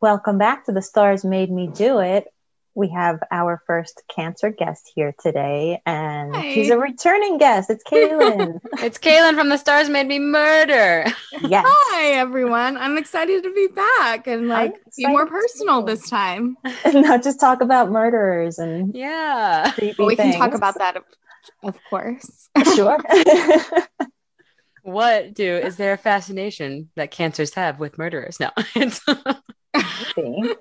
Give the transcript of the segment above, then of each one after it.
Welcome back to The Stars Made Me Do It. We have our first cancer guest here today, and Hi. she's a returning guest. It's Kailin. It's Kailin from The Stars Made Me Murder. yes. Hi everyone. I'm excited to be back and like be more personal this time. And not just talk about murderers and Yeah. But we can talk about that of, of course. Sure. What do is there a fascination that cancers have with murderers? No.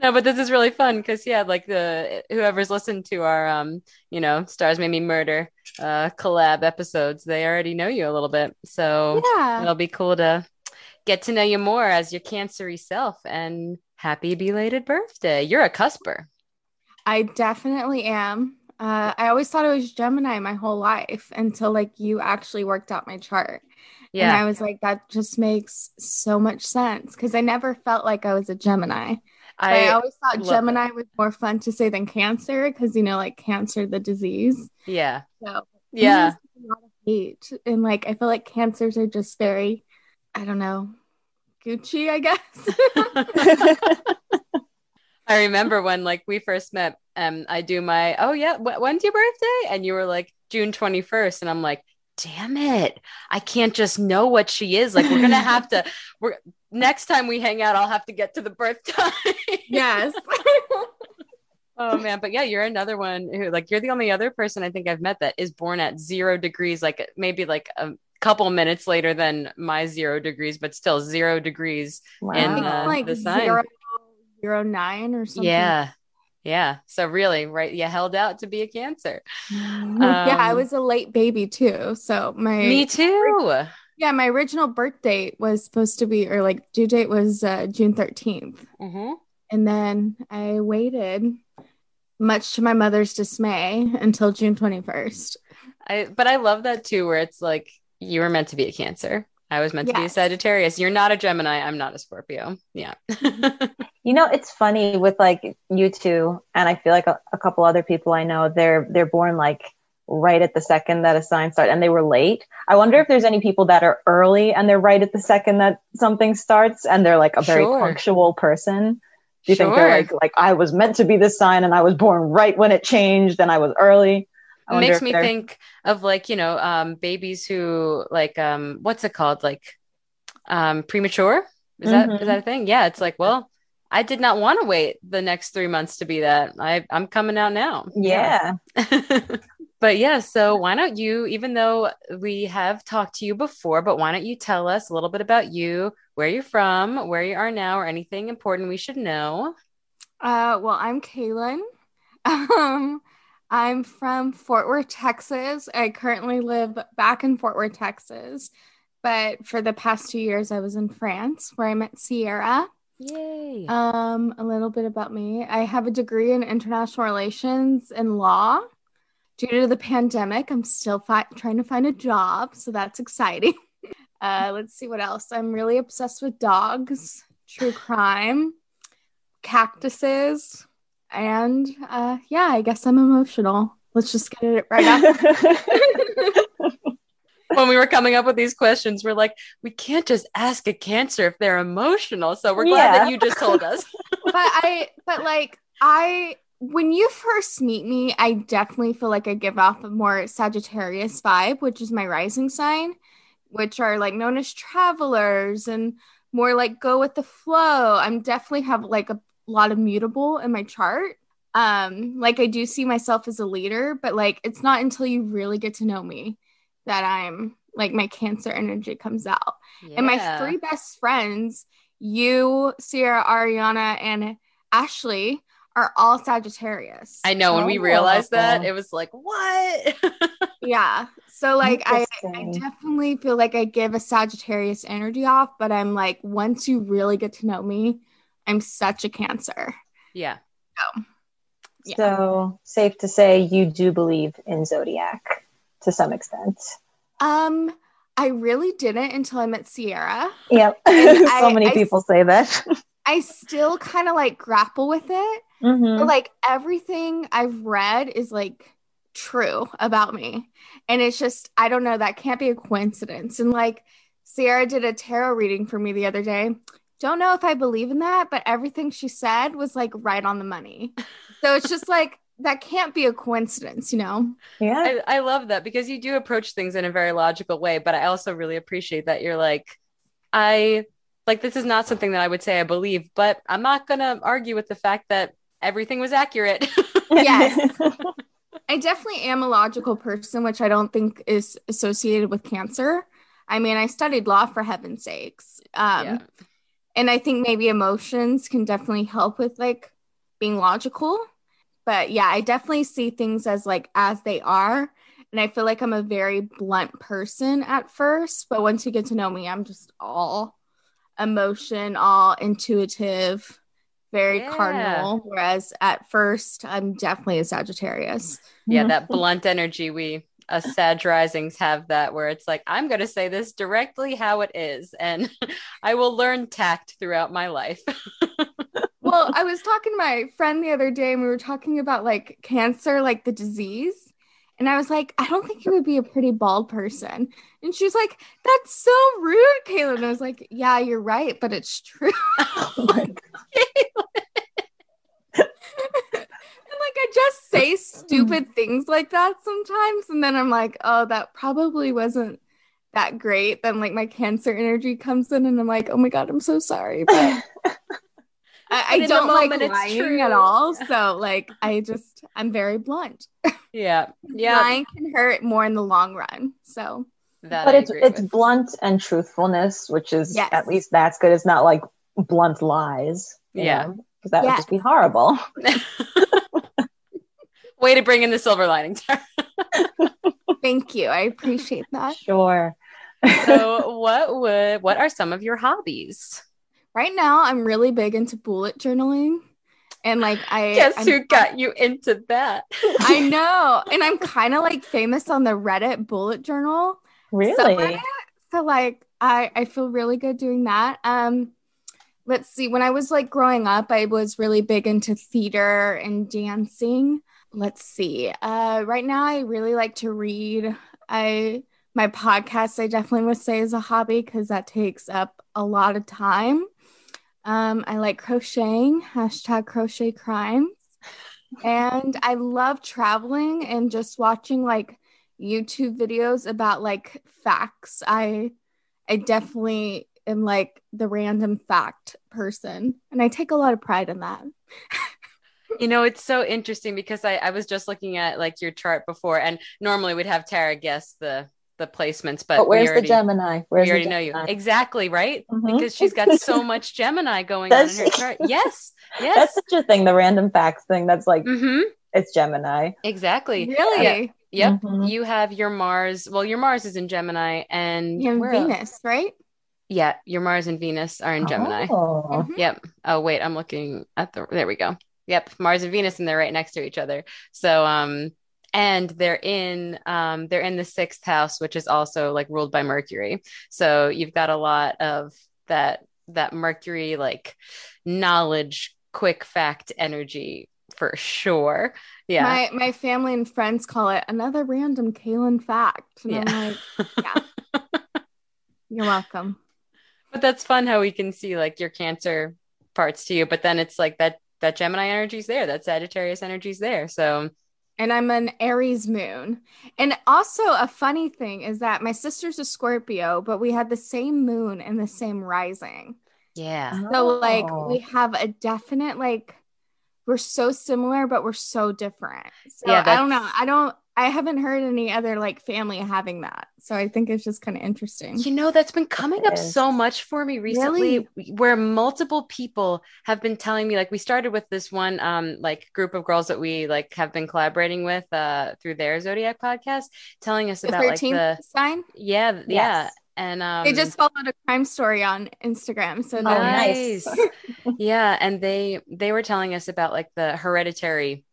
No, but this is really fun because yeah, like the whoever's listened to our um, you know, Stars Made Me Murder uh collab episodes, they already know you a little bit. So yeah. it'll be cool to get to know you more as your cancery self and happy belated birthday. You're a cusper. I definitely am. Uh, I always thought it was Gemini my whole life until like you actually worked out my chart. And I was like, that just makes so much sense because I never felt like I was a Gemini. I, I always thought Gemini was more fun to say than Cancer because you know, like Cancer, the disease. yeah. So Yeah. A lot of hate. And like I feel like cancers are just very, I don't know, Gucci, I guess. I remember when like we first met, um, I do my, oh yeah, wh- when's your birthday? And you were like June 21st. And I'm like, damn it. I can't just know what she is. Like we're gonna have to we're next time we hang out, I'll have to get to the birth time. yes. oh man. But yeah, you're another one who like you're the only other person I think I've met that is born at zero degrees, like maybe like a couple minutes later than my zero degrees, but still zero degrees. wow. And, I uh, like the sign. zero, zero nine or something. Yeah. Yeah. So really, right? You held out to be a cancer. yeah, I Um, was a late baby too. So my Me too. yeah, my original birth date was supposed to be or like due date was uh, June 13th. hmm And then I waited much to my mother's dismay until June 21st. I but I love that too, where it's like you were meant to be a Cancer. I was meant to be a Sagittarius. You're not a Gemini. I'm not a Scorpio. Yeah. You know, it's funny with like you two, and I feel like a, a couple other people I know, they're they're born like right at the second that a sign starts, and they were late. I wonder if there's any people that are early and they're right at the second that something starts, and they're like a very Sure. punctual person. Do you think they're like like I was meant to be this sign, and I was born right when it changed, and I was early? I It makes me think of like, you know, um, babies who like um what's it called? Like um premature? Is that Mhm. is that a thing? Yeah, it's like, well, I did not want to wait the next three months to be that. I I'm coming out now. Yeah. but yeah, so why don't you, even though we have talked to you before, but why don't you tell us a little bit about you, where you're from, where you are now, or anything important we should know? Uh, well, I'm Kailin. Um, I'm from Fort Worth, Texas. I currently live back in Fort Worth, Texas. But for the past two years, I was in France where I met Sierra. Yay. Um, a little bit about me. I have a degree in international relations and law. Due to the pandemic, I'm still fi- trying to find a job, so that's exciting. Uh, let's see what else. I'm really obsessed with dogs, true crime, cactuses, and uh, yeah, I guess I'm emotional. Let's just get it right out. when we were coming up with these questions, we're like, we can't just ask a cancer if they're emotional. So we're glad Yeah. that you just told us. but I, but like, I, when you first meet me, I definitely feel like I give off a more Sagittarius vibe, which is my rising sign, which are like known as travelers and more like go with the flow. I'm definitely have like a lot of mutable in my chart. Um, like I do see myself as a leader, but like it's not until you really get to know me that I'm like my cancer energy comes out. And my three best friends, you, Sierra, Ariana, and Ashley, are all Sagittarius. I know when we realized that, it was like, what? Yeah. So like I, I definitely feel like I give a Sagittarius energy off, but I'm like, once you really get to know me, I'm such a cancer. yeah. Yeah. So safe to say you do believe in zodiac to some extent. Um, I really didn't until I met Sierra. Yep. So I- many I- people say that. I still kind of like grapple with it. Mhm. But, like everything I've read is like true about me. And it's just, I don't know, that can't be a coincidence. And like Sierra did a tarot reading for me the other day. Don't know if I believe in that, but everything she said was like right on the money. So it's just like that can't be a coincidence, you know? Yeah. I, I love that because you do approach things in a very logical way, but I also really appreciate that you're like, I like this is not something that I would say I believe, but I'm not gonna argue with the fact that everything was accurate. Yes. I definitely am a logical person, which I don't think is associated with cancer. I mean, I studied law for heaven's sakes. Um, Yeah. And I think maybe emotions can definitely help with like being logical. But yeah, I definitely see things as like as they are. And I feel like I'm a very blunt person at first. But once you get to know me, I'm just all emotion, all intuitive, very Yeah. cardinal. Whereas at first, I'm definitely a Sagittarius. yeah, that blunt energy we us Sag risings have that where it's like, I'm gonna say this directly how it is, and I will learn tact throughout my life. well, I was talking to my friend the other day and we were talking about like cancer, like the disease. And I was like, I don't think you would be a pretty bald person. And she was like, That's so rude, Caitlin. And I was like, Yeah, you're right, but it's true. Oh my God. and like I just say stupid things like that sometimes. And then I'm like, oh, that probably wasn't that great. Then like my cancer energy comes in and I'm like, oh my God, I'm so sorry. But I, I in don't like moment, it's lying true. at all. So like I just I'm very blunt. yeah, yeah, Lying can hurt more in the long run. So that but I it's it's with. blunt and truthfulness, which is Yes. at least that's good. It's not like blunt lies. Yeah. Because that would just be horrible. Way to bring in the silver lining. Thank you. I appreciate that. Sure. so, what would what are some of your hobbies? Right now I'm really big into bullet journaling. And like I Guess I'm- who got you into that? I know. And I'm kind of like famous on the Reddit bullet journal. Really? subreddit. So like I I feel really good doing that. Um let's see when I was like growing up I was really big into theater and dancing. Let's see. Uh right now I really like to read. I my podcast I definitely would say is a hobby cuz that takes up a lot of time. Um I like crocheting, hashtag crochet crimes. And I love traveling and just watching like YouTube videos about like facts. I I definitely am like the random fact person and I take a lot of pride in that. You know, it's so interesting because I, I was just looking at like your chart before, and normally we'd have Tara guess the the placements, but, but where's already, the Gemini? Where's we already the know you exactly right Mhm. because she's got so much Gemini going on in her she? chart. Yes, yes That's such a thing, the random facts thing. That's like mm-hmm. it's Gemini. exactly. Really? Yeah. Yep. Mhm. You have your Mars. Well, your Mars is in Gemini, and You're in where else? Venus, right? Yeah, your Mars and Venus are in Gemini. Oh. Mhm. Yep. Oh wait, I'm looking at the there we go. Yep, Mars and Venus and they're right next to each other. So um and they're in um they're in the 6th house which is also like ruled by Mercury. So you've got a lot of that that Mercury like knowledge quick fact energy for sure. Yeah. My my family and friends call it another random Kailin fact. And I'm Yeah. like, yeah. You're welcome. but that's fun how we can see like your cancer parts to you but then it's like that that Gemini energy's there, that Sagittarius energy's there. So and I'm an Aries moon. And also a funny thing is that my sister's a Scorpio, but we had the same moon and the same rising. yeah. So like Oh. we have a definite like we're so similar but we're so different. So Yeah, I don't know. I don't I haven't heard any other like family having that. So I think it's just kind of interesting. You know, that's been coming up so much for me recently where multiple people have been telling me like we started with this one um like group of girls that we like have been collaborating with uh through their zodiac podcast telling us The about like 13th the sign. yeah th- yeah and um They just followed a crime story on Instagram. So Oh, nice. yeah and they they were telling us about like the hereditary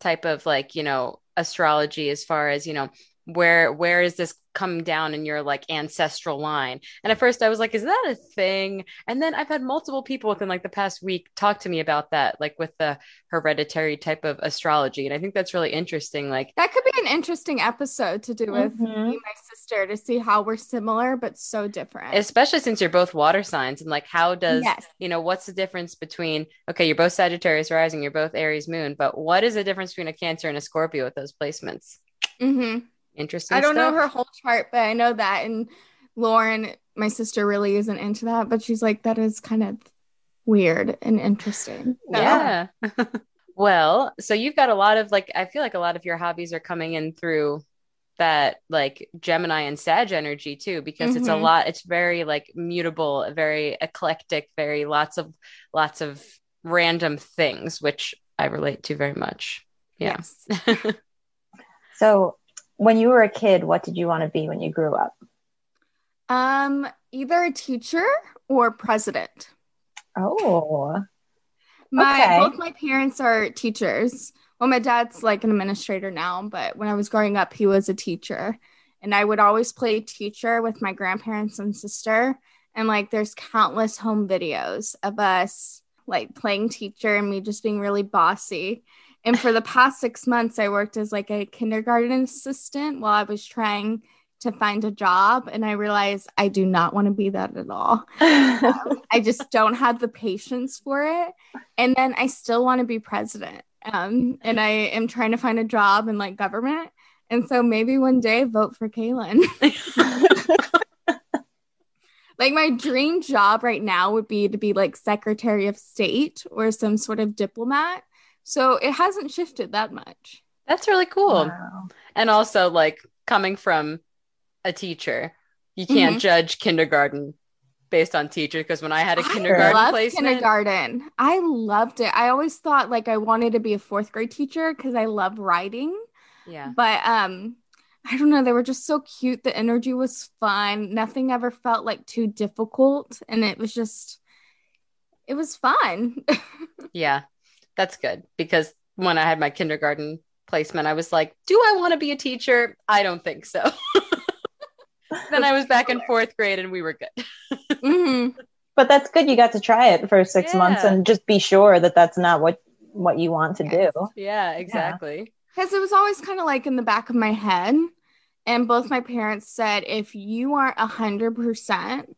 type of like you know astrology as far as you know where where is this come down in your like ancestral line? And at first i was like is that a thing? And then i've had multiple people within like the past week talk to me about that like with the hereditary type of astrology. And i think that's really interesting like that could be an interesting episode to do with Mhm. me my sister to see how we're similar but so different. Especially since you're both water signs and like how does yes. you know what's the difference between okay you're both sagittarius rising you're both aries moon but what is the difference between a cancer and a scorpio with those placements? Hmm interesting I don't know her whole chart, but I know that. And Lauren, my sister, really isn't into that, but she's like, that is kind of weird and interesting. So- yeah well so you've got a lot of like i feel like a lot of your hobbies are coming in through that like gemini and sag energy too because it's a Mhm. lot it's very like mutable very eclectic very lots of lots of random things which i relate to very much yeah Yes. So, when you were a kid, what did you want to be when you grew up? Um, either a teacher or president. Oh, My Okay. both my parents are teachers. Well, my dad's like an administrator now, but when I was growing up, he was a teacher. And I would always play teacher with my grandparents and sister. And like there's countless home videos of us like playing teacher and me just being really bossy. And for the past six months, I worked as like a kindergarten assistant while I was trying to find a job. And I realized I do not want to be that at all. I just don't have the patience for it. And then I still want to be president. Um, and I am trying to find a job in like government. And so maybe one day vote for Kailin. like my dream job right now would be to be like Secretary of State or some sort of diplomat. So it hasn't shifted that much. that's really cool Wow. and also like coming from a teacher you can't Mhm. judge kindergarten based on teacher because when i had a I kindergarten loved placement kindergarten. I loved it. I always thought like I wanted to be a fourth grade teacher because I love writing. yeah but um i don't know they were just so cute the energy was fun nothing ever felt like too difficult and it was just it was fun Yeah, that's good because when I had my kindergarten placement, I was like, do I want to be a teacher? I don't think so. then I was back in fourth grade and we were good. Mhm. But that's good. You got to try it for six months and just be sure that that's not what what you want to do. Yeah, exactly. because it was always kind of like in the back of my head and both my parents said if you aren't a hundred percent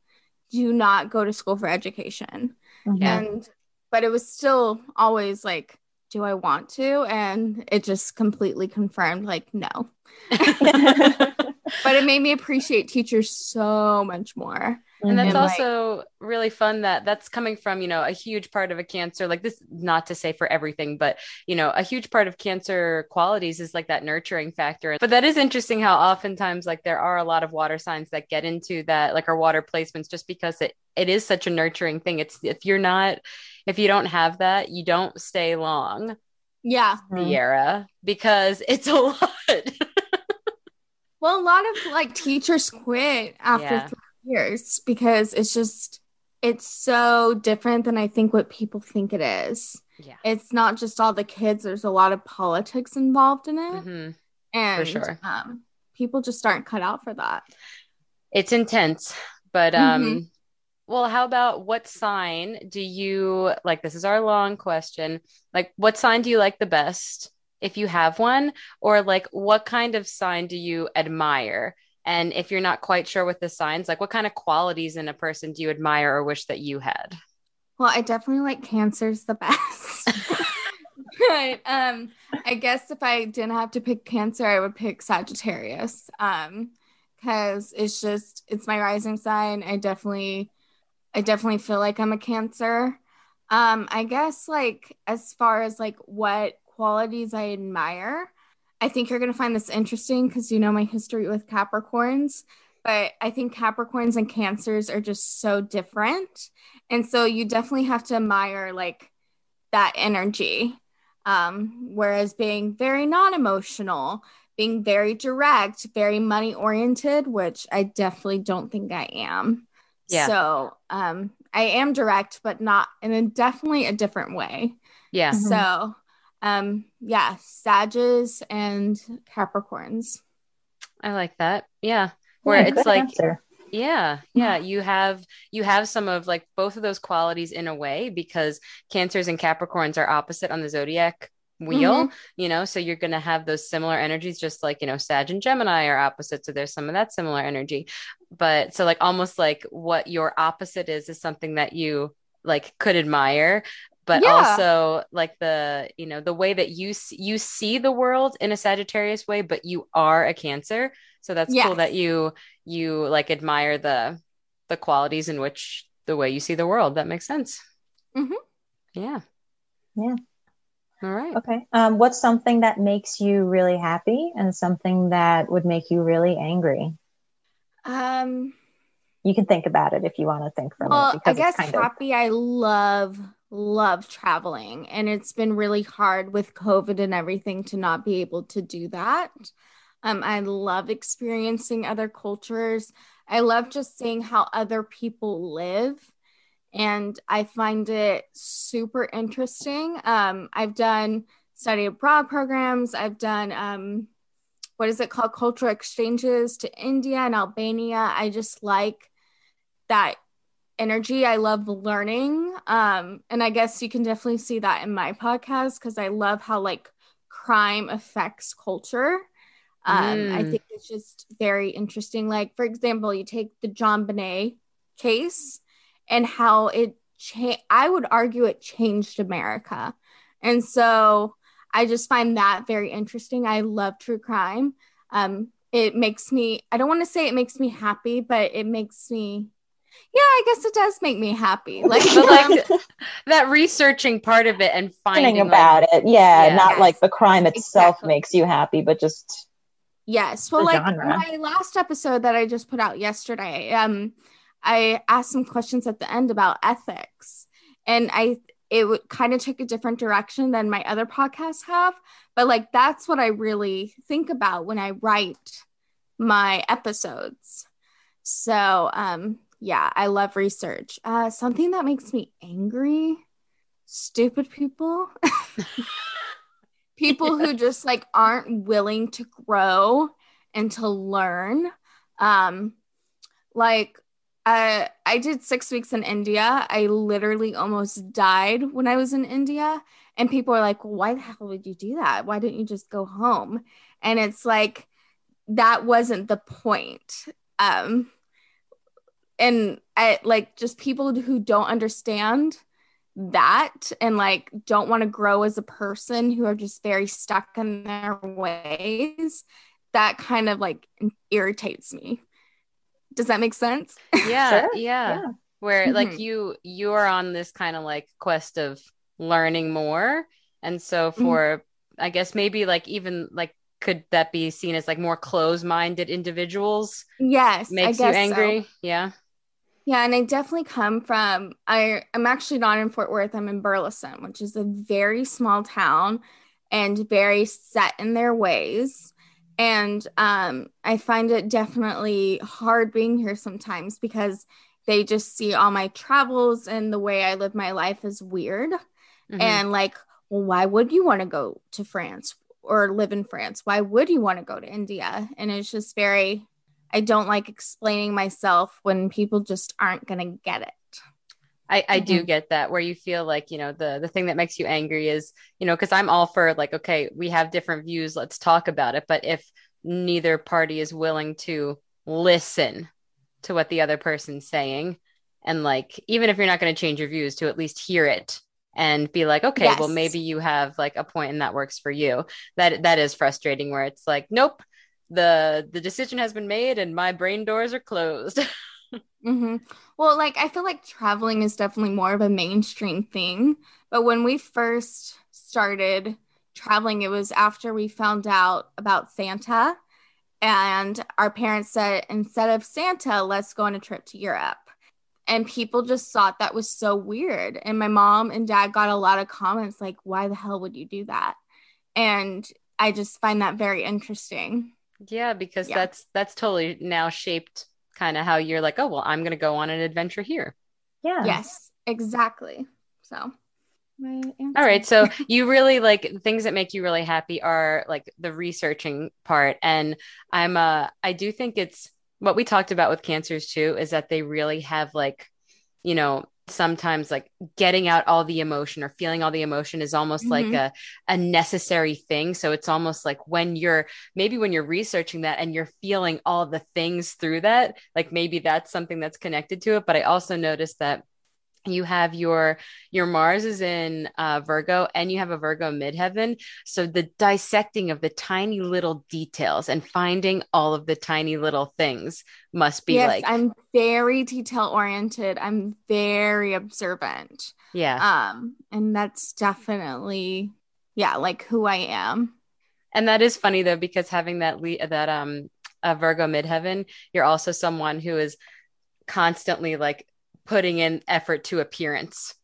do not go to school for education Mhm. And but it was still always like do i want to and it just completely confirmed like no but it made me appreciate teachers so much more And that's And, like- also really fun that that's coming from, you know, a huge part of a cancer, like this, not to say for everything, but, you know, a huge part of cancer qualities is like that nurturing factor. But that is interesting how oftentimes, like, there are a lot of water signs that get into that, like our water placements, just because it, it is such a nurturing thing. It's if you're not, if you don't have that, you don't stay long, yeah. Sierra, because it's a lot. well a lot of like teachers quit after Yeah. three years because it's just it's so different than i think what people think it is yeah. it's not just all the kids there's a lot of politics involved in it hmm and sure. um, people just aren't cut out for that it's intense but um Mhm. Well how about what sign do you like this is our long question like what sign do you like the best if you have one or like what kind of sign do you admire and if you're not quite sure with the signs like what kind of qualities in a person do you admire or wish that you had Well, I definitely like cancers the best. but um I guess if I didn't have to pick cancer, I would pick Sagittarius. Um because it's just it's my rising sign. I definitely I definitely feel like I'm a cancer. Um I guess like as far as like what qualities I admire, I think you're going to find this interesting because you know my history with Capricorns, but I think Capricorns and Cancers are just so different. And so you definitely have to admire like that energy. Um, whereas being very non emotional, being very direct, very money oriented, which I definitely don't think I am. Yeah. So um, I am direct, but not in a definitely a different way. yeah Mhm. So um, yeah, Sages and Capricorns. I like that. Yeah. Where Yeah, it's like answer. yeah, yeah, you have you have some of like both of those qualities in a way because Cancers and Capricorns are opposite on the zodiac wheel, you know, so you're going to have those similar energies just like, you know, Sag and Gemini are opposites, so there's some of that similar energy. But so like almost like what your opposite is is something that you like could admire but Yeah. also like the you know the way that you you see the world in a Sagittarius way but you are a Cancer so that's cool that you you like admire the the qualities in which the way you see the world that makes sense Mhm. yeah Yeah. All right Okay. Um, what's something that makes you really happy and something that would make you really angry? Um, You can think about it if you want to think for a minute well, I guess it's kind of happy. I love love traveling, and it's been really hard with COVID and everything to not be able to do that. Um, I love experiencing other cultures. I love just seeing how other people live. And I find it super interesting. Um, I've done study abroad programs. I've done, um, what is it called? Cultural exchanges to India and Albania. I just like that energy. I love learning. Um, and I guess you can definitely see that in my podcast because I love how like crime affects culture. Um, I Mm. think it's just very interesting. Like, for example, you take the JonBenét case and how it cha- I would argue it changed America. And so I just find that very interesting. I love true crime. Um, it makes me, I don't want to say it makes me happy, but it makes me, yeah, I guess it does make me happy. Like, but um, like that researching part of it and finding thinking like, about it. Yeah, Yeah. not Yes. like the crime itself Exactly. makes you happy, but just Yes. Well, like genre. my last episode that I just put out yesterday, um, I asked some questions at the end about ethics, and I it would kind of took a different direction than my other podcasts have. But like that's what I really think about when I write my episodes. So um, yeah, I love research. Uh, something that makes me angry, stupid people. people who just like aren't willing to grow and to learn um like I I did 6 weeks in India. I literally almost died when I was in India and people are like, "Why the hell would you do that? Why didn't you just go home?" And it's like that wasn't the point. Um and I like just people who don't understand that and like don't want to grow as a person who are just very stuck in their ways that kind of like irritates me does that make sense yeah Sure, yeah yeah. where like Mhm. you you are on this kind of like quest of learning more and so Mm-hmm. for i guess maybe like even like could that be seen as like more closed-minded individuals yes makes I you guess so. angry yeah yeah and i definitely come from i i'm actually not in fort worth i'm in burleson which is a very small town and very set in their ways and um, i find it definitely hard being here sometimes because they just see all my travels and the way i live my life is weird. Mhm. and like well why would you want to go to france or live in france? Why would you want to go to india? And it's just very i don't like explaining myself when people just aren't going to get it I, I do Mm-hmm. get that where you feel like you know the the thing that makes you angry is you know because i'm all for like okay we have different views let's talk about it. But if neither party is willing to listen to what the other person's saying and like even if you're not going to change your views to at least hear it and be like okay well maybe you have like a point and that works for you. That that is frustrating where it's like nope the the decision has been made and my brain doors are closed hmm Well, like I feel like traveling is definitely more of a mainstream thing. But when we first started traveling, it was after we found out about Santa. And our parents said, instead of Santa, let's go on a trip to Europe. And people just thought that was so weird. And my mom and dad got a lot of comments like, why the hell would you do that? And I just find that very interesting. Yeah, because Yeah. that's that's totally now shaped kind of how you're like, oh well, I'm gonna go on an adventure here. yeah. Yes, exactly. So my. All right. So you really like things that make you really happy are like the researching part. And I'm uh I do think it's what we talked about with cancers too, is that they really have like, you know, sometimes like getting out all the emotion or feeling all the emotion is almost mm-hmm. like a, a necessary thing. So it's almost like when you're maybe when you're researching that and you're feeling all the things through that, like maybe that's something that's connected to it. But I also noticed that you have your your mars is in uh, virgo and you have a virgo midheaven. So the dissecting of the tiny little details and finding all of the tiny little things must be yes, like i'm very detail oriented i'm very observant. Yeah. Um and that's definitely yeah like who i am. And that is funny though because having that le- that um a virgo midheaven you're also someone who is constantly like putting in effort to appearance,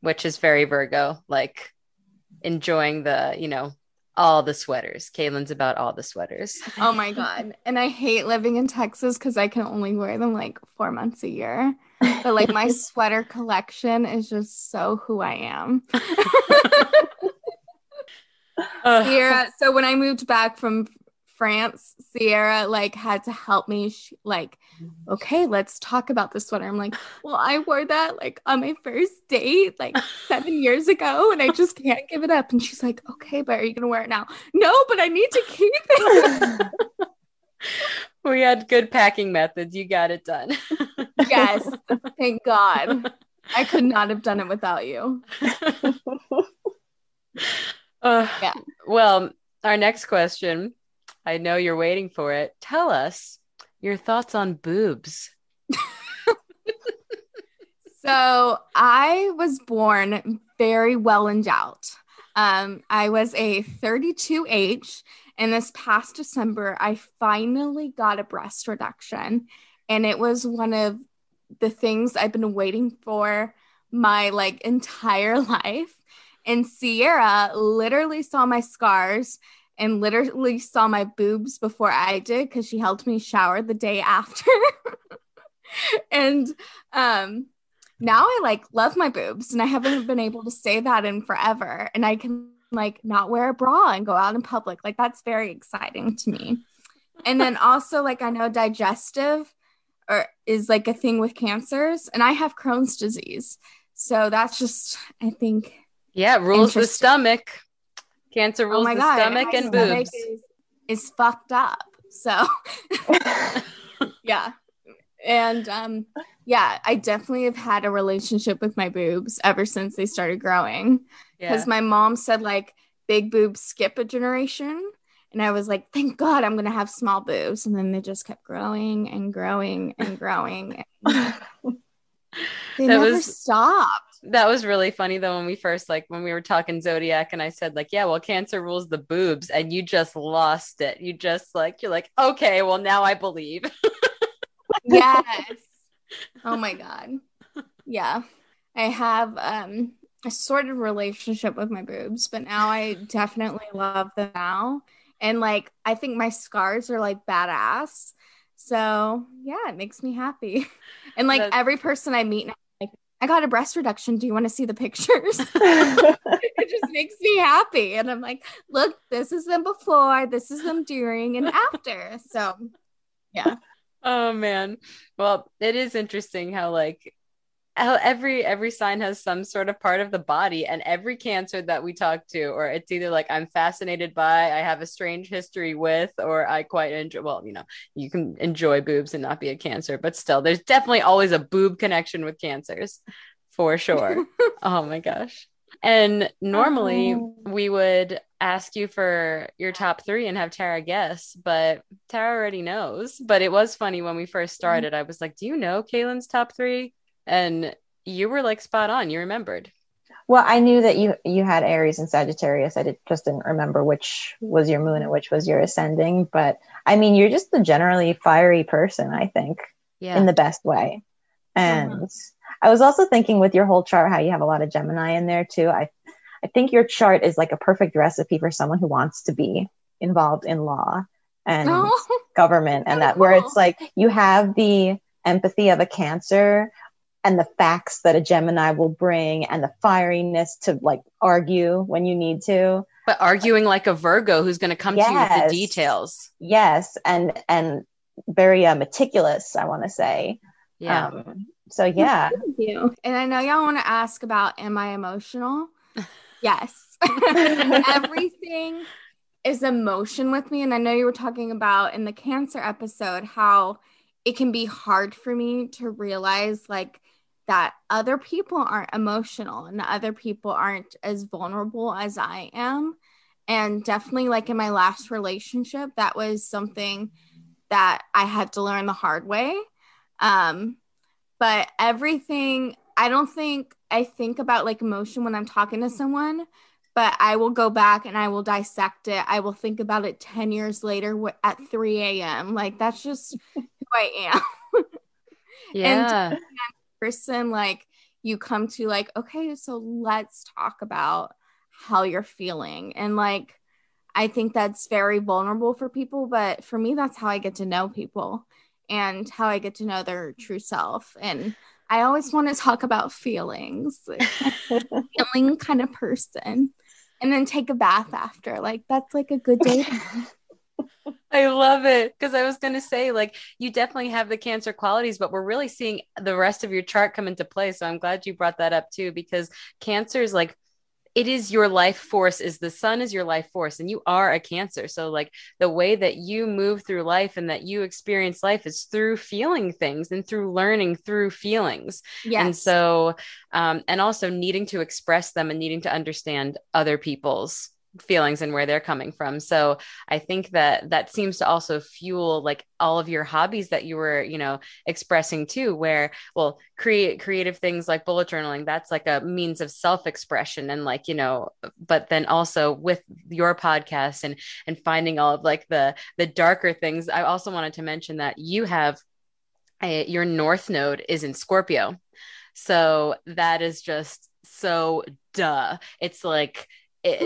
which is very Virgo, like enjoying the, you know, all the sweaters. Kailin's about all the sweaters. Oh my God. And I hate living in Texas because I can only wear them like four months a year. But like my sweater collection is just so who I am. Sierra, so when I moved back from France, Sierra like had to help me. She, like, okay, let's talk about this sweater. I'm like, well, I wore that like on my first date like seven years ago, and I just can't give it up. And she's like, okay, but are you gonna wear it now? No, but I need to keep it. we had good packing methods. You got it done. yes, thank God. I could not have done it without you. Uh, yeah. Well, our next question I know you're waiting for it. Tell us your thoughts on boobs. so I was born very well endowed. Um, I was a 32H, and this past December, I finally got a breast reduction, and it was one of the things I've been waiting for my like entire life. And Sierra literally saw my scars and literally saw my boobs before I did because she helped me shower the day after. and um now I like love my boobs and I haven't been able to say that in forever. And I can like not wear a bra and go out in public. Like that's very exciting to me. And then also like I know digestive or is like a thing with cancers and I have Crohn's disease. So that's just I think yeah, rules the stomach. Cancer rules oh my the God, stomach and boobs. Is, is fucked up. So yeah. And um yeah, I definitely have had a relationship with my boobs ever since they started growing. Because yeah. my mom said like big boobs skip a generation. And I was like, thank God I'm gonna have small boobs. And then they just kept growing and growing and growing. And they that never was, stopped that was really funny though when we first like when we were talking zodiac and I said like yeah well cancer rules the boobs and you just lost it. You just like you're like okay well now I believe. Yes. Oh my god. Yeah. I have um a sort of relationship with my boobs but now I definitely love them now. And like I think my scars are like badass. So yeah it makes me happy. And like That's- every person I meet now I got a breast reduction. Do you want to see the pictures? it just makes me happy. And I'm like, look, this is them before, this is them during and after. So, yeah. Oh man. Well, it is interesting how like every every sign has some sort of part of the body and every cancer that we talk to or it's either like i'm fascinated by i have a strange history with or i quite enjoy well you know you can enjoy boobs and not be a cancer but still there's definitely always a boob connection with cancers for sure oh my gosh and normally oh. we would ask you for your top three and have Tara guess, but Tara already knows. But it was funny when we first mm-hmm. started. I was like, Do you know Kailin's top three? And you were like spot on. You remembered. Well, I knew that you you had Aries and Sagittarius. I did, just didn't remember which was your moon and which was your ascending. But I mean, you're just a generally fiery person. I think, yeah. in the best way. And uh-huh. I was also thinking with your whole chart how you have a lot of Gemini in there too. I I think your chart is like a perfect recipe for someone who wants to be involved in law and oh. government and that where it's like you have the empathy of a Cancer and the facts that a Gemini will bring and the fieriness to like argue when you need to. But arguing like a Virgo who's going to come to you with the details. Yes, and and very uh, meticulous, I want to say. Yeah. Um, so yeah, Thank you. And I know y'all want to ask about am I emotional? Yes. Everything is emotion with me. And I know you were talking about in the cancer episode how it can be hard for me to realize like that other people aren't emotional and other people aren't as vulnerable as I am. And definitely, like in my last relationship, that was something that I had to learn the hard way. Um, but everything, I don't think I think about like emotion when I'm talking to someone, but I will go back and I will dissect it. I will think about it 10 years later at 3 a.m. Like that's just who I am. yeah. Person like you come to like okay so let's talk about how you're feeling. And like i think that's very vulnerable for people but for me that's how i get to know people and how i get to know their true self. And i always want to talk about feelings feeling kind of person and then take a bath after. Like that's like a good day I love it because I was going to say, like, you definitely have the cancer qualities, but we're really seeing the rest of your chart come into play. So I'm glad you brought that up too, because cancer is like, it is your life force, is the sun is your life force, and you are a cancer. So, like, the way that you move through life and that you experience life is through feeling things and through learning through feelings. yes And so, um, and also needing to express them and needing to understand other people's feelings and where they're coming from. So I think that that seems to also fuel like all of your hobbies that you were, you know, expressing too, where, well, create creative things like bullet journaling, that's like a means of self-expression and like, you know, but then also with your podcast and and finding all of like the the darker things. I also wanted to mention that you have a, your north node is in Scorpio. So that is just so duh. It's like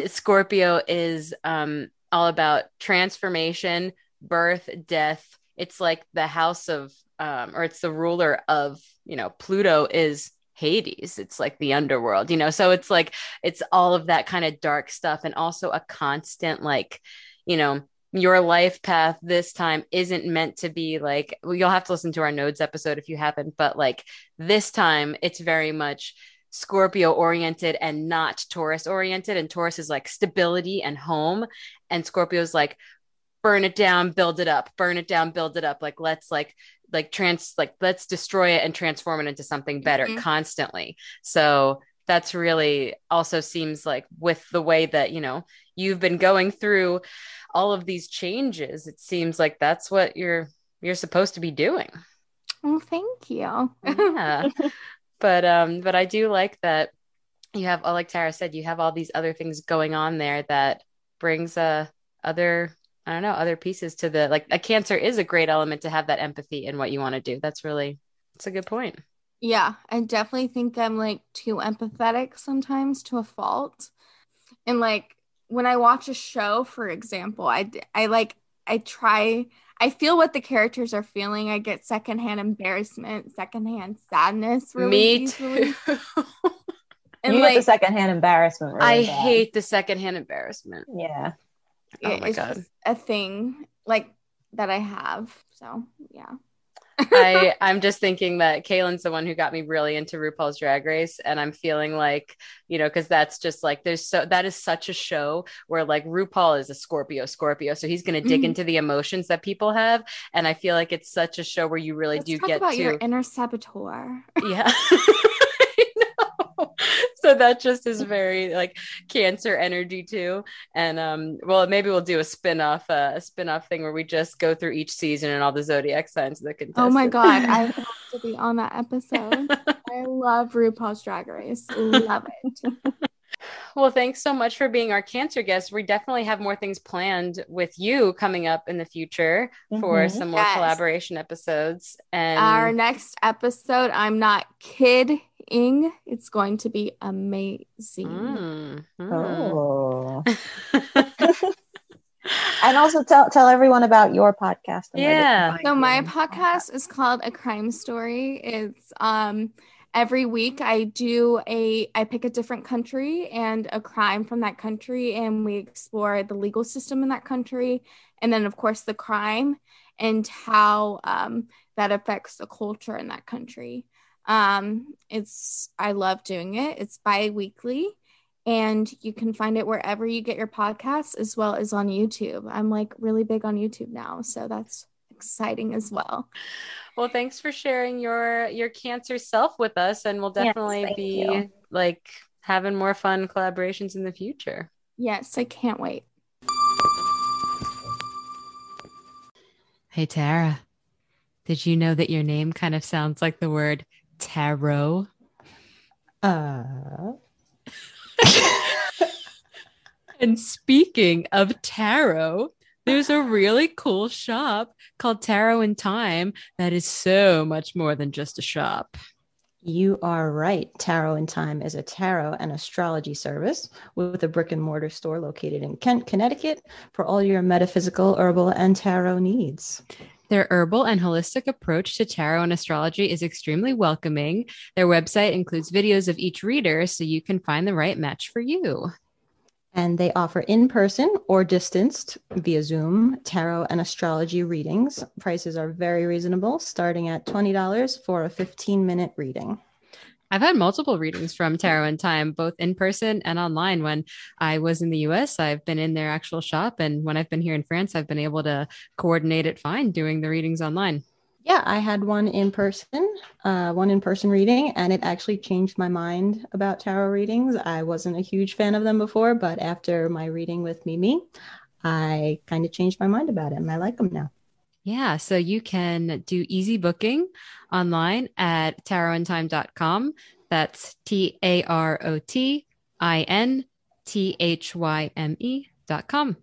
Scorpio is um, all about transformation, birth, death. It's like the house of, um, or it's the ruler of, you know, Pluto is Hades. It's like the underworld, you know. So it's like it's all of that kind of dark stuff, and also a constant like, you know, your life path this time isn't meant to be like well, you'll have to listen to our nodes episode if you haven't but like this time it's very much scorpio oriented and not taurus oriented. And taurus is like stability and home. And scorpio's like burn it down build it up burn it down build it up. Like let's like like trans like let's destroy it and transform it into something better Mhm. constantly. So that's really also seems like with the way that you know you've been going through all of these changes it seems like that's what you're you're supposed to be doing. Well thank you. Yeah but um but i do like that you have uh, like tara said you have all these other things going on there that brings uh other i don't know other pieces to the like a cancer is a great element to have that empathy in what you want to do that's really it's a good point Yeah, I definitely think I'm like too empathetic sometimes to a fault. And like when I watch a show, for example, i i like I try I feel what the characters are feeling. I get secondhand embarrassment, secondhand sadness really me easily. too And you like get the secondhand embarrassment. Really i bad. hate the secondhand embarrassment Yeah. oh it- my it's God. just a thing like that I have. So yeah. I I'm just thinking that Kailin's the one who got me really into RuPaul's Drag Race, and I'm feeling like you know because that's just like there's so that is such a show where like RuPaul is a Scorpio Scorpio, so he's gonna dig Mhm. into the emotions that people have, and I feel like it's such a show where you really Let's do talk get about to your inner saboteur. yeah. So that just is very like cancer energy too. And um well maybe we'll do a spin-off uh, a spin-off thing where we just go through each season and all the zodiac signs of the contestants. Oh my god, I have to be on that episode. I love RuPaul's Drag Race. Love it. Well, thanks so much for being our cancer guest. We definitely have more things planned with you coming up in the future for Mhm. some more Yes. collaboration episodes. And Our next episode, I'm not kidding. It's going to be amazing. Mm, mm. Oh. and also tell tell everyone about your podcast. and where they can Yeah. So my and all that. podcast is called A Crime Story. It's um every week I do a I pick a different country and a crime from that country and we explore the legal system in that country and then of course the crime and how um, that affects the culture in that country. Um, it's I love doing it. It's bi-weekly and you can find it wherever you get your podcasts as well as on YouTube. I'm like really big on YouTube now, so that's exciting as well. Well, thanks for sharing your your cancer self with us, and we'll definitely Yes, be you. like having more fun collaborations in the future. Yes, I can't wait. Hey Tara, did you know that your name kind of sounds like the word tarot? Uh, And speaking of tarot, there's a really cool shop called Tarot in Thyme that is so much more than just a shop. you are right. Tarot in Thyme is a tarot and astrology service with a brick and mortar store located in Kent, Connecticut for all your metaphysical, herbal, and tarot needs. Their herbal and holistic approach to tarot and astrology is extremely welcoming. Their website includes videos of each reader so you can find the right match for you. And they offer in person or distanced via Zoom tarot and astrology readings. Prices are very reasonable, starting at $20 for a 15 minute reading. I've had multiple readings from Tarot in Thyme, both in person and online. When I was in the US, I've been in their actual shop. And when I've been here in France, I've been able to coordinate it fine doing the readings online. Yeah, I had one in person, uh, one in person reading, and it actually changed my mind about tarot readings. I wasn't a huge fan of them before, but after my reading with Mimi, I kind of changed my mind about it and I like them now. Yeah, so you can do easy booking online at tarotinthyme.com. That's T A R O T I N T H Y M E dot com.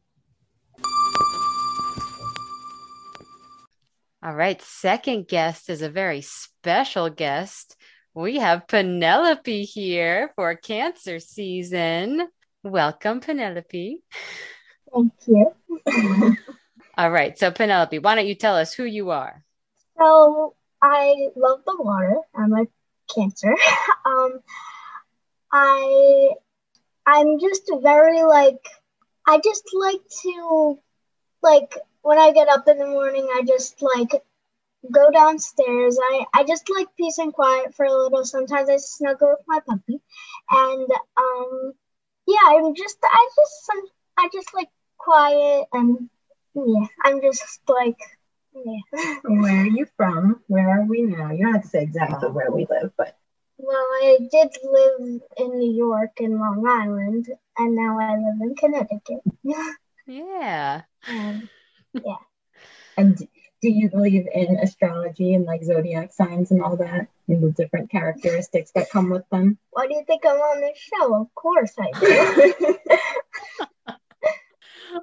All right, second guest is a very special guest. We have Penelope here for cancer season. Welcome, Penelope. Thank you. All right, so Penelope, why don't you tell us who you are? So I love the water. I'm a cancer. um, I I'm just very like I just like to like when I get up in the morning. I just like go downstairs. I I just like peace and quiet for a little. Sometimes I snuggle with my puppy, and um yeah, I'm just I just some I just like quiet and yeah, I'm just like yeah. Where are you from? Where are we now? You don't have to say exactly where we live, but Well, I did live in New York and Long Island, and now I live in Connecticut. Yeah. um, and do you believe in astrology and like zodiac signs and all that and the different characteristics that come with them? why do you think I'm on this show? Of course I do.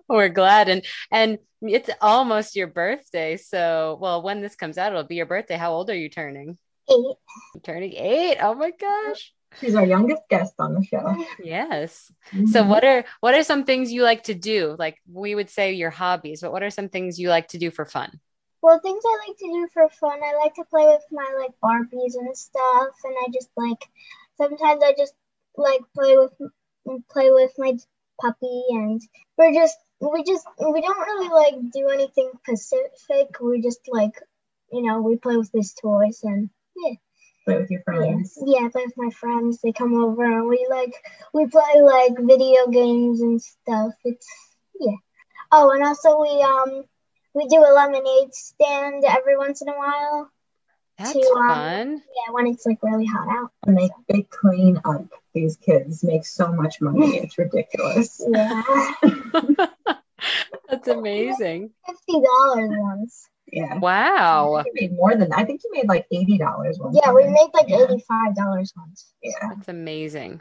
We're glad and and it's almost your birthday. So, well, when this comes out, it'll be your birthday. How old are you turning? Eight. You're turning 8. Oh my gosh. She's our youngest guest on the show. Yes. So Mhm. what are what are some things you like to do? Like we would say your hobbies, but what are some things you like to do for fun? Well, things I like to do for fun, I like to play with my like Barbies and stuff, and I just like sometimes I just like play with play with my puppy, and we're just we just we don't really like do anything specific. We just like you know we play with these toys and Play with your friends. yeah, play with my friends. They come over and we like we play like video games and stuff. It's yeah. Oh, and also we um we do a lemonade stand every once in a while. That's To, um, fun. Yeah, when it's like really hot out. And they, they clean up. These kids make so much money. It's ridiculous. Yeah, That's amazing. fifty dollars once. Yeah. Wow. You made more than I think you made like eighty dollars one Yeah, we made like Yeah. eighty five dollars once. Yeah. That's amazing.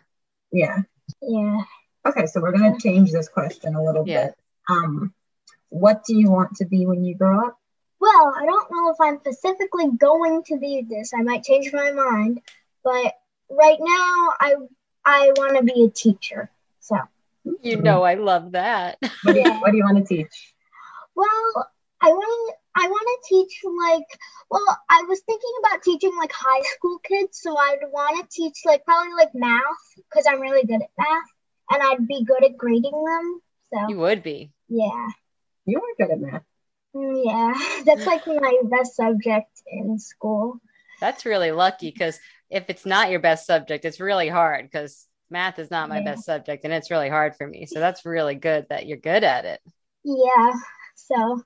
Yeah. Yeah. Okay, so we're gonna change this question a little Yeah. bit. Um, what do you want to be when you grow up? Well, I don't know if I'm specifically going to be this. I might change my mind, but right now I I want to be a teacher. So, You know I love that. What do you, what do you want to teach? well, I want I want to teach like well, I was thinking about teaching like high school kids, so I'd want to teach like probably like math because I'm really good at math, and I'd be good at grading them. So You would be. yeah, You are good at math. Mm, yeah, that's like my best subject in school. That's really lucky because if it's not your best subject, it's really hard because math is not my Yeah. best subject and it's really hard for me. So that's really good that you're good at it. Yeah, so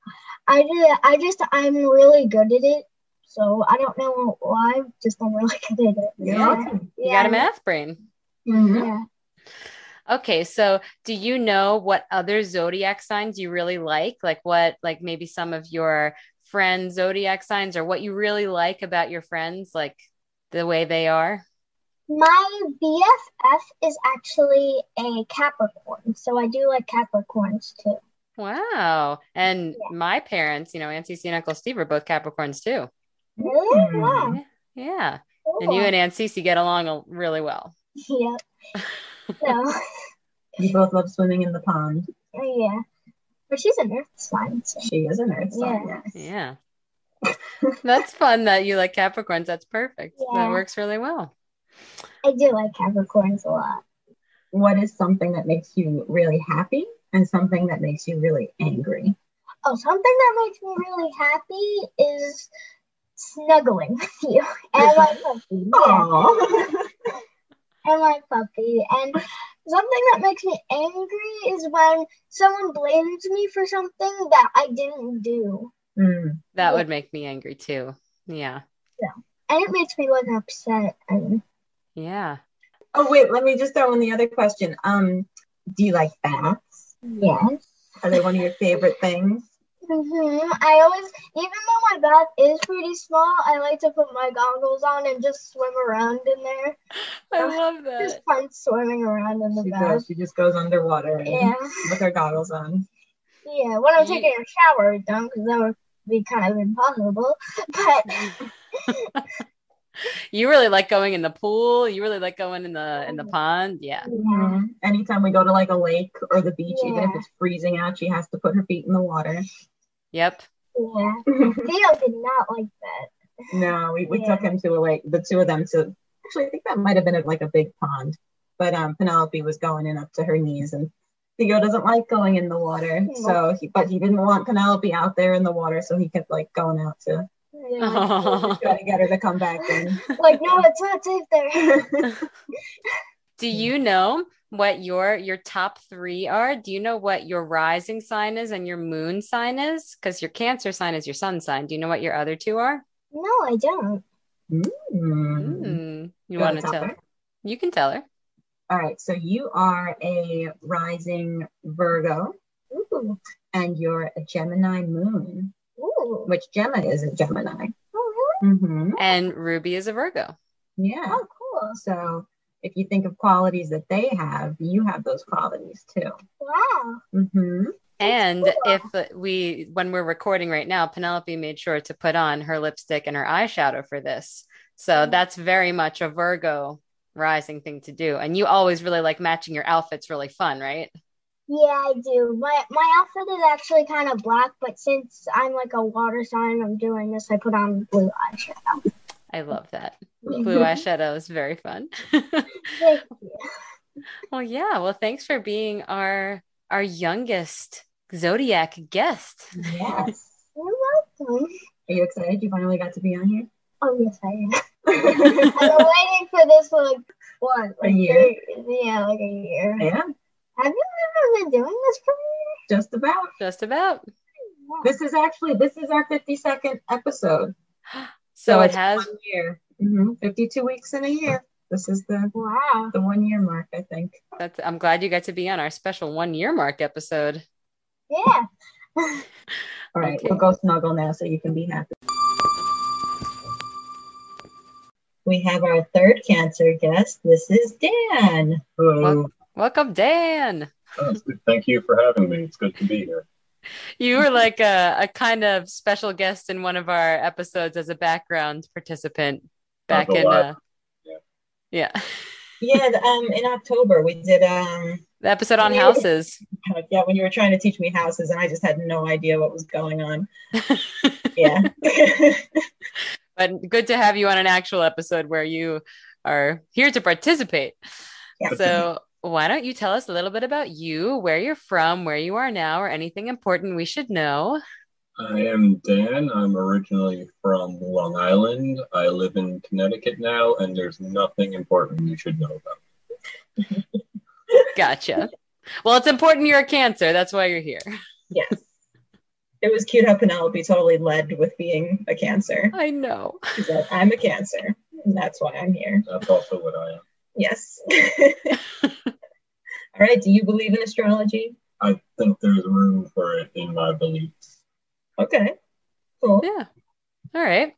I just, I just I'm really good at it. So I don't know why, just I'm really good at it. You're Yeah. awesome. You yeah, got a math brain. Mhm. Yeah. Okay, so do you know what other zodiac signs you really like? Like what, like maybe some of your friends' zodiac signs, or what you really like about your friends, like the way they are? My BFF is actually a Capricorn, so I do like Capricorns too. Wow. And Yeah. my parents, you know, Aunt Cece and Uncle Steve are both Capricorns too. Really? Hmm. Yeah. Cool. And you and Aunt Cece get along really well. Yep. So, You both love swimming in the pond. yeah. But she's an earth sign, so She is an earth sign. Yeah. Yeah. That's fun that you like Capricorns. That's perfect. That works really well. I do like Capricorns a lot. What is something that makes you really happy and something that makes you really angry? Oh, something that makes me really happy is snuggling with you and my puppy. Yeah. Aww. and my puppy. And something that makes me angry is when someone blames me for something that I didn't do. Mm. That Yeah. would make me angry too. Yeah. Yeah. And it makes me like upset and Yeah. Oh wait, let me just throw in the other question. Um, do you like bats? Yes. Are they one of your favorite things? hmm I always, even though my bath is pretty small, I like to put my goggles on and just swim around in there. I love that. Just fun swimming around in the She bath. goes. She just goes underwater and- Yeah, with her goggles on. yeah. When I'm taking a shower, don't because that would be kind of impossible. But you really like going in the pool. You really like going in the in the pond. Yeah. yeah. Anytime we go to like a lake or the beach, even if it's freezing out, she has to put her feet in the water. Yep. yeah. Theo did not like that. no, we, we Yeah. took him to a lake, the two of them to actually I think that might have been like a big pond. But um Penelope was going in up to her knees and Theo doesn't like going in the water. So he but he didn't want Penelope out there in the water, so he kept like going out to Yeah. try to get her to come back in. like, no, it's not safe there. Do you know what your your top three are? Do you know what your rising sign is and your moon sign is? Because your Cancer sign is your sun sign. Do you know what your other two are? no, I don't. Mm. Mm. You wanna want to tell tell? her? You can tell her. All right, so you are a rising Virgo Ooh, and you're a Gemini moon, ooh. which Gemma is a Gemini. Oh, Mm-hmm. And Ruby is a Virgo. Yeah. Oh, cool. So if you think of qualities that they have, you have those qualities too. Wow. Mm-hmm. And cool. if we, when we're recording right now, Penelope made sure to put on her lipstick and her eyeshadow for this. So that's very much a Virgo rising thing to do. And you always really like matching your outfits, really fun, right? Yeah, I do. My my outfit is actually kind of black, but since I'm like a water sign, I'm doing this. I put on blue eyeshadow. I love that. Mm-hmm. Blue eyeshadow is very fun. Thank you. well, yeah. Well, thanks for being our our youngest zodiac guest. Yes. You're welcome. Are you excited you finally got to be on here? Oh yes, I am. I've been waiting for this for like what? A year? three- yeah, like a year. yeah, Have you ever been doing this for me? just about. Just about. This is actually this is our 52nd episode. So, it it's has one year. hmm 52 weeks in a year. This is the Wow. the one year mark, I think. that's I'm glad you got to be on our special one year mark episode. Yeah. All right, Okay. we'll go snuggle now so you can be happy. We have our third cancer guest. This is Dan. Hello. Welcome, Dan. Oh. Thank you for having me. It's good to be here. You were like a, a kind of special guest in one of our episodes as a background participant back in uh, yeah. yeah. Yeah, um, in October we did um The episode on houses. heck yeah, when you were trying to teach me houses and I just had no idea what was going on. Yeah. but good to have you on an actual episode where you are here to participate. Yeah. So, why don't you tell us a little bit about you, where you're from, where you are now, or anything important we should know? I am Dan. I'm originally from Long Island. I live in Connecticut now, and there's nothing important you should know about. Gotcha. Well, it's important you're a cancer. That's why you're here. yes. It was cute how Penelope totally led with being a cancer. I know. She said, I'm a cancer, and that's why I'm here. That's also what I am. Yes. All right. Do you believe in astrology? I think there's room for it in my beliefs. Okay. Cool. Yeah. All right.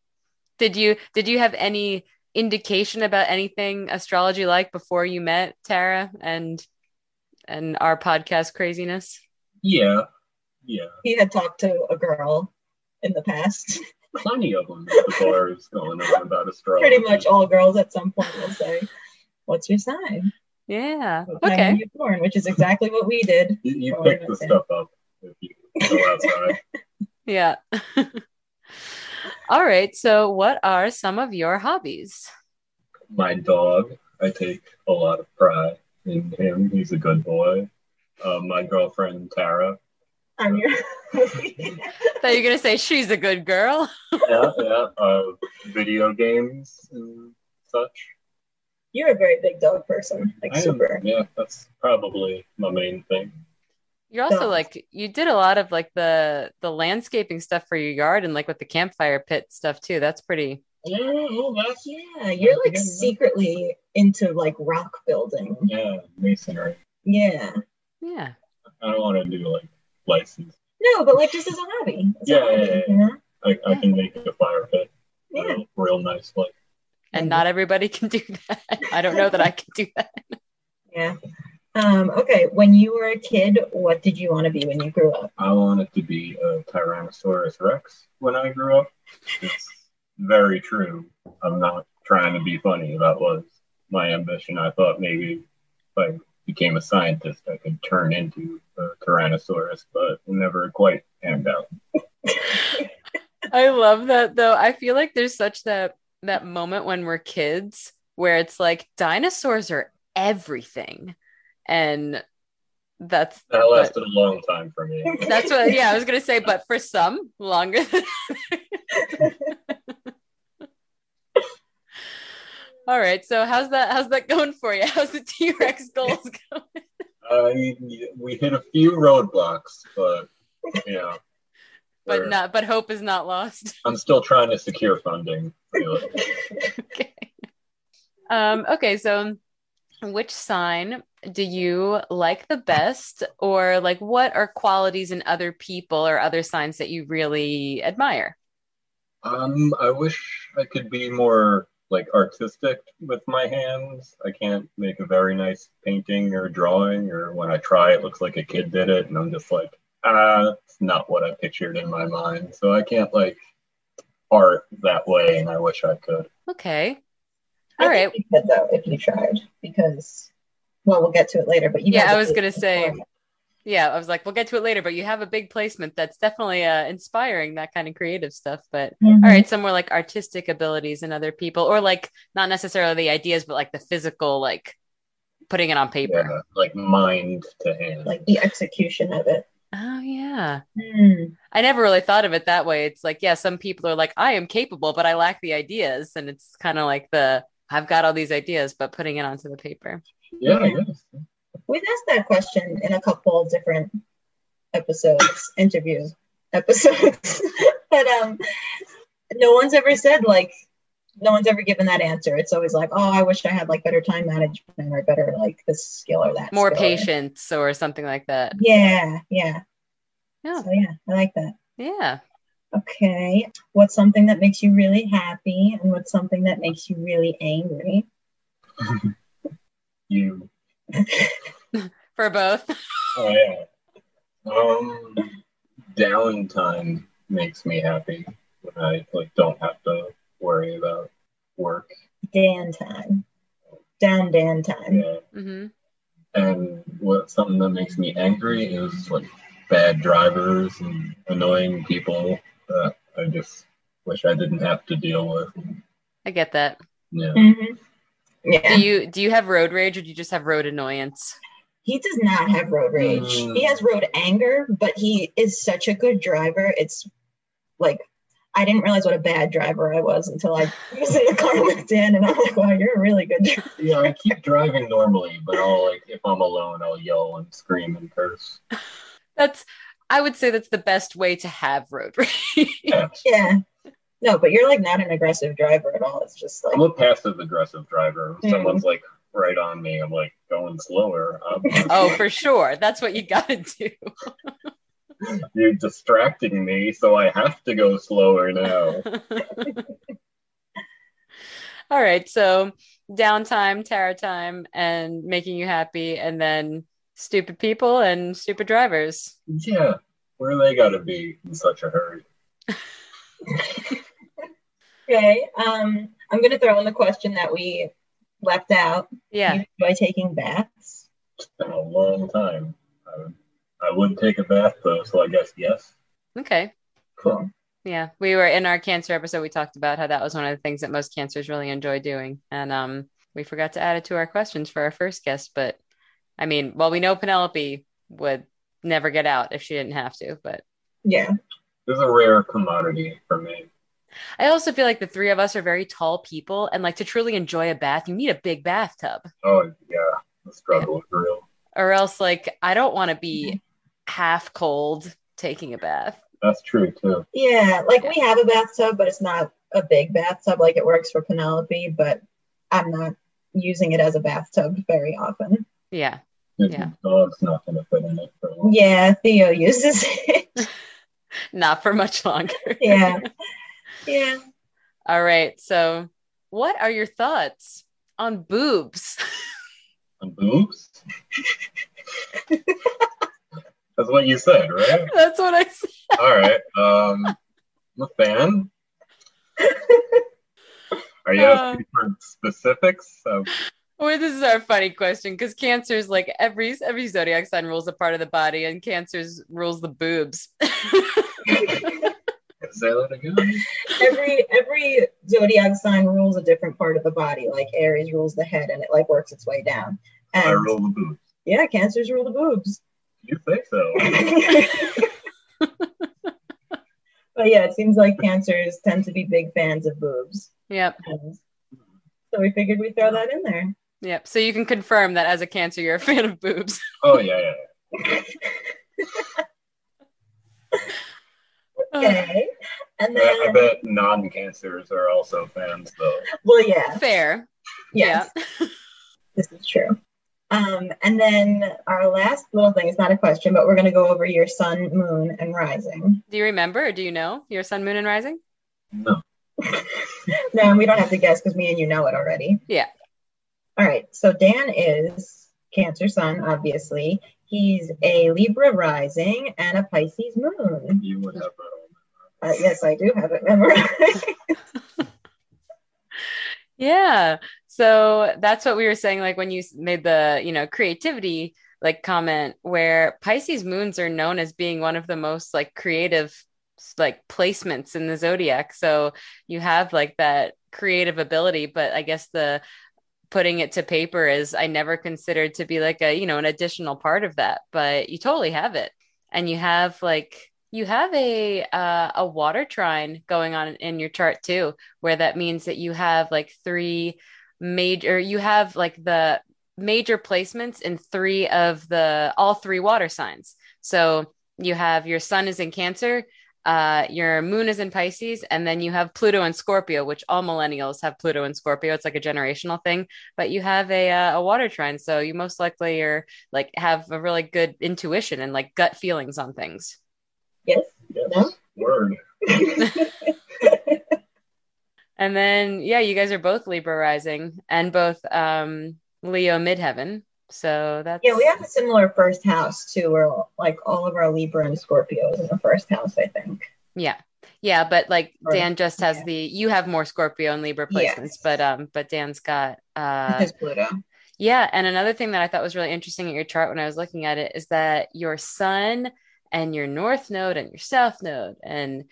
Did you did you have any indication about anything astrology like before you met Tara and and our podcast craziness? Yeah, yeah, He had talked to a girl in the past. plenty of them. at The bars going on about astrology. Pretty much all girls at some point will say, What's your sign? Yeah. What Okay. were you born? Which is exactly what we did. You, you pick the stuff up if you go outside. Yeah. All right. So, what are some of your hobbies? My dog, I take a lot of pride in him. He's a good boy. Uh, my girlfriend Tara. I'm your thought you were gonna say she's a good girl. Yeah, yeah. Uh, video games and such. You're a very big dog person. Like I am- super. yeah, that's probably my main thing. You're also Dogs. like you did a lot of like the the landscaping stuff for your yard and like with the campfire pit stuff too. That's pretty. Oh, yeah, oh, that's Yeah, you're like secretly into like rock building. yeah, masonry. Yeah. Yeah. I don't want to do like license. No, but like just as a hobby. As a Yeah, hobby, yeah, yeah. You know? I, I can make a fire pit Yeah. real, real nice. Like And not everybody can do that. I don't know that I can do that. Yeah. Um, okay. When you were a kid, what did you want to be when you grew up? I wanted to be a Tyrannosaurus Rex when I grew up. It's very true. I'm not trying to be funny. That was my ambition. I thought maybe if I became a scientist, I could turn into a Tyrannosaurus, but never quite panned out. I love that though. I feel like there's such that that moment when we're kids where it's like dinosaurs are everything. And that's That but- lasted a long time for me. that's what yeah, I was gonna say, but for some longer than All right, so how's that? How's that going for you? How's the T Rex goals going? Uh, we hit a few roadblocks, but know, But not. But hope is not lost. I'm still trying to secure funding. Okay. Um. Okay. So, which sign do you like the best, or like what are qualities in other people or other signs that you really admire? Um, I wish I could be more like artistic with my hands. I can't make a very nice painting or drawing, or when I try, it looks like a kid did it, and I'm just like, that's not what I pictured in my mind. So I can't like art that way, and I wish I could. Okay. I All think right. You could though if you tried because, well, we'll get to it later. But you Yeah, I was gonna say- for it. Yeah, I was like, we'll get to it later, but you have a big placement that's definitely uh, inspiring that kind of creative stuff. But Mhm. all right, some more like artistic abilities in other people, or like not necessarily the ideas, but like the physical, like putting it on paper. Yeah, like mind to hand. like the execution of it. Oh yeah. Hmm. I never really thought of it that way. It's like, yeah, some people are like, I am capable, but I lack the ideas. And it's kind of like the I've got all these ideas, but putting it onto the paper. yeah, I guess. We've asked that question in a couple of different episodes, interview episodes, but um, no one's ever said like, no one's ever given that answer. It's always like, oh, I wish I had like better time management or better like this skill or that. More skill. patience or something like that. Yeah, yeah. Yeah. So yeah, I like that. Yeah. Okay. What's something that makes you really happy and what's something that makes you really angry? You. For both. Oh yeah. Um, downtime makes me happy when I like don't have to worry about work. Dan time. Down Dan time. Yeah. hmm And what something that makes me angry is like bad drivers and annoying people that I just wish I didn't have to deal with. I get that. Yeah. Mhm. Yeah. Do you do you have road rage or do you just have road annoyance? He does not have road rage. Mm. He has road anger, but he is such a good driver. It's like I didn't realize what a bad driver I was until I was in the car with Dan, and I'm like, "Wow, you're a really good driver." Yeah, I keep driving normally, but I'll like if I'm alone, I'll yell and scream and curse. That's I would say that's the best way to have road rage. Yeah. Yeah. No, but you're like not an aggressive driver at all. It's just like I'm a passive aggressive driver. If Mm. someone's like right on me, I'm like going slower. I'm, oh, for sure. That's what you gotta do. You're distracting me, so I have to go slower now. All right. So downtime, Tara time, and making you happy, and then stupid people and stupid drivers. Yeah, where they gotta be in such a hurry. okay. Um, I'm gonna throw in the question that we left out. Yeah. by taking baths? It's been a long time. I would, I wouldn't take a bath though, so I guess yes. Okay. Cool. Yeah. We were in our cancer episode, we talked about how that was one of the things that most cancers really enjoy doing. And um we forgot to add it to our questions for our first guest, but I mean, well, we know Penelope would never get out if she didn't have to, but Yeah. This is a rare commodity for me. I also feel like the three of us are very tall people, and like to truly enjoy a bath, you need a big bathtub, Oh yeah, the struggle is real. or else like I don't want to be half cold taking a bath. That's true too. Yeah. Like we have a bathtub, but it's not a big bathtub. Like it works for Penelope, but I'm not using it as a bathtub very often. Yeah, The Yeah. dog's not gonna fit in it for long. Yeah, Theo uses it. not for much longer. yeah. Yeah. All right. So, what are your thoughts on boobs? On boobs? That's what you said, right? That's what I said. All right. Um, I'm a fan. Are you Uh. asking for specifics? Of, Well, this is our funny question because cancer's like every every zodiac sign rules a part of the body, and cancer's rules the boobs. say that again? every every zodiac sign rules a different part of the body. Like Aries rules the head and it like works its way down. I And roll the boobs. yeah, cancers rule the boobs. You think so? but yeah, it seems like cancers tend to be big fans of boobs. yep, And so we figured we'd throw that in there. yep. So you can confirm that as a cancer, you're a fan of boobs. Oh yeah, yeah. Okay. And then I, I bet non-cancers are also fans, though. well yeah, Fair. yes, this is true. Um, and then our last little thing is not a question, but we're gonna go over your sun, moon, and rising. Do you remember or do you know your sun, moon, and rising? No. no, we don't have to guess because me and you know it already. Yeah. All right. So Dan is Cancer Sun, obviously. He's a Libra rising and a Pisces moon. You would have that on. Uh, yes, I do have it memorized. Yeah. So that's what we were saying, like when you made the, you know, creativity like comment where Pisces moons are known as being one of the most like creative like placements in the zodiac. So you have like that creative ability, but I guess the putting it to paper is I never considered to be like a, you know, an additional part of that, but you totally have it. And you have like you have a uh, a water trine going on in your chart too where that means that you have like three major you have like the major placements in three of the all three water signs so you have your sun is in cancer uh, your moon is in pisces and then you have pluto and scorpio which all millennials have pluto and scorpio it's like a generational thing but you have a, uh, a water trine so you most likely are like have a really good intuition and like gut feelings on things yes. Yes. Word. And then, yeah, you guys are both Libra rising and both um, Leo midheaven. So that's Yeah, we have a similar first house too, where like all of our Libra and Scorpios in the first house, I think. yeah, yeah. But like Or- Dan just has yeah. the you have more Scorpio and Libra placements, Yes. but um, but Dan's got uh, His Pluto. Yeah. And another thing that I thought was really interesting at your chart when I was looking at it is that your sun and your north node and your south node and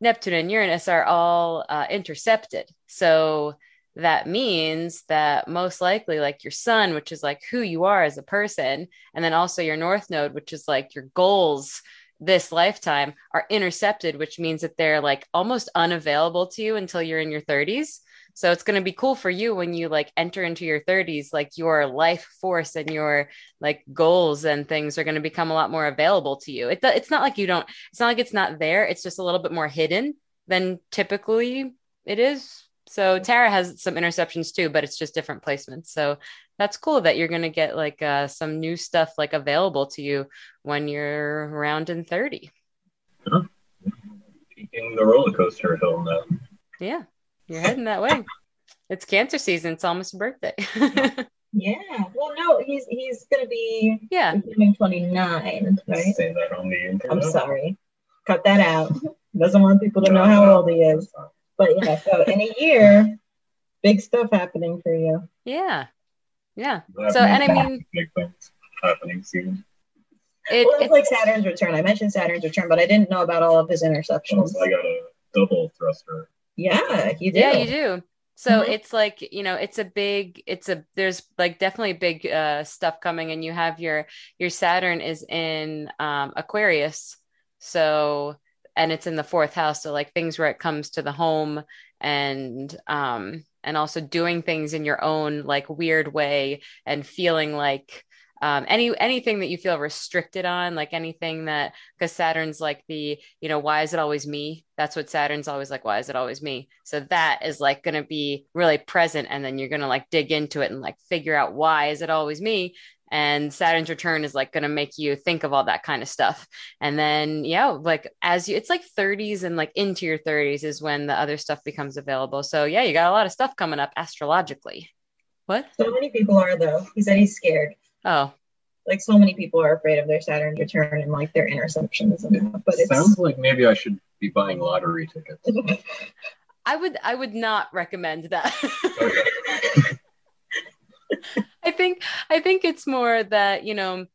Neptune and Uranus are all uh, intercepted. So that means that most likely, like your sun, which is like who you are as a person, and then also your north node, which is like your goals this lifetime, are intercepted, which means that they're like almost unavailable to you until you're in your 30s. So it's going to be cool for you when you like enter into your 30s, like your life force and your like goals and things are going to become a lot more available to you. It, it's not like you don't, it's not like it's not there. It's just a little bit more hidden than typically it is. So Tara has some interceptions too, but it's just different placements. So that's cool that you're going to get like uh, some new stuff like available to you when you're around in 30. Huh? Taking the roller coaster hill now. Yeah. You're heading that way. It's cancer season. It's almost a birthday. Yeah. Well, no, he's he's gonna be yeah. becoming 29, right? Say that on the internet. I'm sorry. Cut that out. Doesn't want people to know how old he is. But yeah, so in a year, big stuff happening for you. Yeah. Yeah. That So, and I mean, big things happening soon. it, well, it's it like Saturn's return. I mentioned Saturn's return, but I didn't know about all of his interceptions. I got a double thruster. Yeah, you do. yeah, you do. So Mhm. it's like, you know, it's a big, it's a, there's like definitely big uh, stuff coming and you have your, your Saturn is in um, Aquarius. So, and it's in the fourth house. So like things where it comes to the home and, um, and also doing things in your own like weird way and feeling like, um, any anything that you feel restricted on, like anything that because Saturn's like the you know why is it always me? That's what Saturn's always like. Why is it always me? So that is like going to be really present, and then you're going to like dig into it and like figure out why is it always me? And Saturn's return is like going to make you think of all that kind of stuff. And then yeah, like as you, it's like 30s and like into your 30s is when the other stuff becomes available. So yeah, you got a lot of stuff coming up astrologically. What? So many people are though. He said he's scared. Oh, Like so many people are afraid of their Saturn return and like their interceptions and that. But it Sounds like maybe I should be buying lottery tickets. I would I would not recommend that. I think I think it's more that, you know,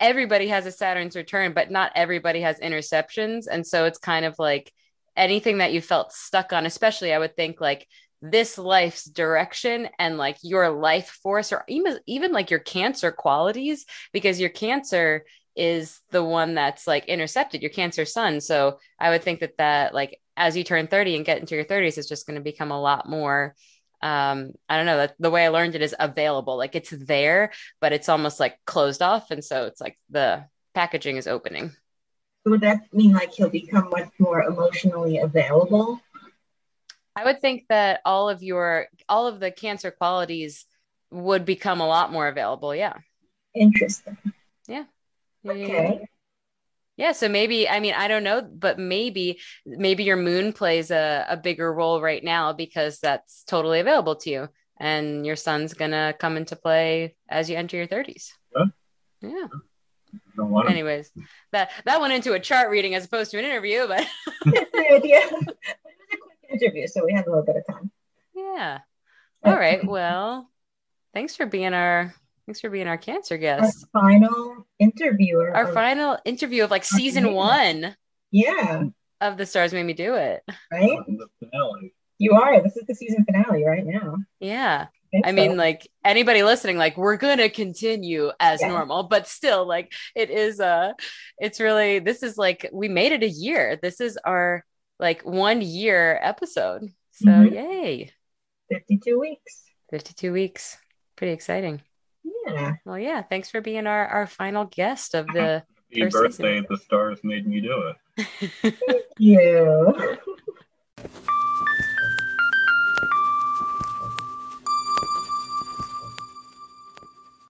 everybody has a Saturn's return, but not everybody has interceptions. And so it's kind of like anything that you felt stuck on, especially I would think like this life's direction and like your life force or even even like your cancer qualities, because your cancer is the one that's like intercepted, your cancer sun. So I would think that that like as you turn 30 and get into your 30s, it's just going to become a lot more um i don't know that the way i learned it is available like it's there but it's almost like closed off and so it's like the packaging is opening So would that mean like he'll become much more emotionally available? I would think that all of your all of the cancer qualities would become a lot more available yeah. Interesting. yeah. Okay. yeah. So maybe i mean i don't know but maybe maybe your moon plays a, a bigger role right now because that's totally available to you and your sun's gonna come into play as you enter your 30s Huh? yeah. Anyways that that went into a chart reading as opposed to an interview but interview, so we have a little bit of time. yeah all right well thanks for being our thanks for being our cancer guest. Our guest final interviewer. our of- final interview of like season Okay. one Yeah, of the stars made me do it right? the finale. You are. This is the season finale right now. yeah think I mean, so. like anybody listening, like we're gonna continue as Yeah. normal, but still, like it is uh it's really this is like we made it a year. This is our like one year episode. So Mhm. yay. 52 weeks. 52 weeks. Pretty exciting. Yeah. Well, yeah, thanks for being our our final guest of the Happy First birthday, season. the stars made me do it. You.